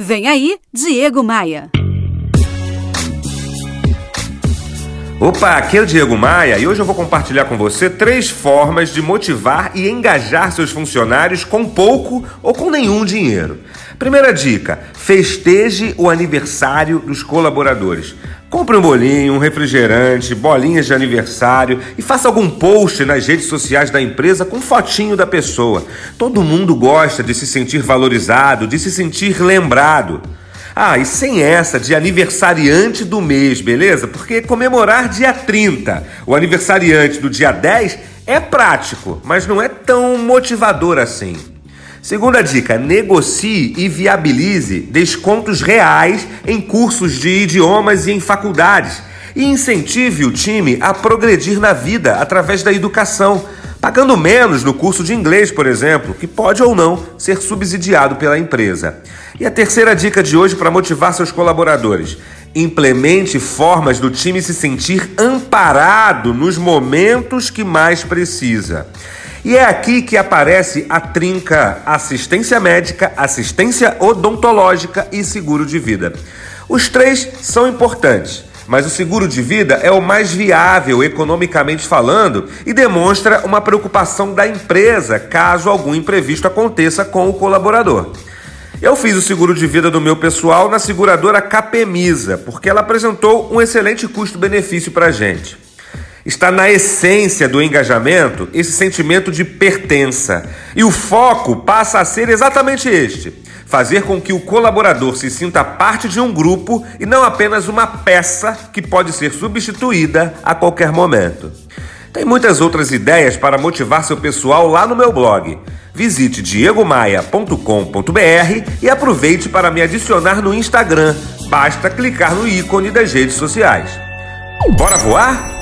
Vem aí, Diego Maia. Opa, aqui é o Diego Maia e hoje eu vou compartilhar com você três formas de motivar e engajar seus funcionários com pouco ou com nenhum dinheiro. Primeira dica: festeje o aniversário dos colaboradores. Compre um bolinho, um refrigerante, bolinhas de aniversário e faça algum post nas redes sociais da empresa com fotinho da pessoa. Todo mundo gosta de se sentir valorizado, de se sentir lembrado. Ah, e sem essa de aniversariante do mês, beleza? Porque comemorar dia 30, o aniversariante do dia 10 é prático, mas não é tão motivador assim. Segunda dica: negocie e viabilize descontos reais em cursos de idiomas e em faculdades. E incentive o time a progredir na vida através da educação, pagando menos no curso de inglês, por exemplo, que pode ou não ser subsidiado pela empresa. E a terceira dica de hoje para motivar seus colaboradores: implemente formas do time se sentir amparado nos momentos que mais precisa. E é aqui que aparece a trinca assistência médica, assistência odontológica e seguro de vida. Os três são importantes, mas o seguro de vida é o mais viável economicamente falando e demonstra uma preocupação da empresa caso algum imprevisto aconteça com o colaborador. Eu fiz o seguro de vida do meu pessoal na seguradora Capemisa, porque ela apresentou um excelente custo-benefício para a gente. Está na essência do engajamento esse sentimento de pertença. E o foco passa a ser exatamente este: fazer com que o colaborador se sinta parte de um grupo e não apenas uma peça que pode ser substituída a qualquer momento. Tem muitas outras ideias para motivar seu pessoal lá no meu blog. Visite diegomaia.com.br e aproveite para me adicionar no Instagram. Basta clicar no ícone das redes sociais. Bora voar?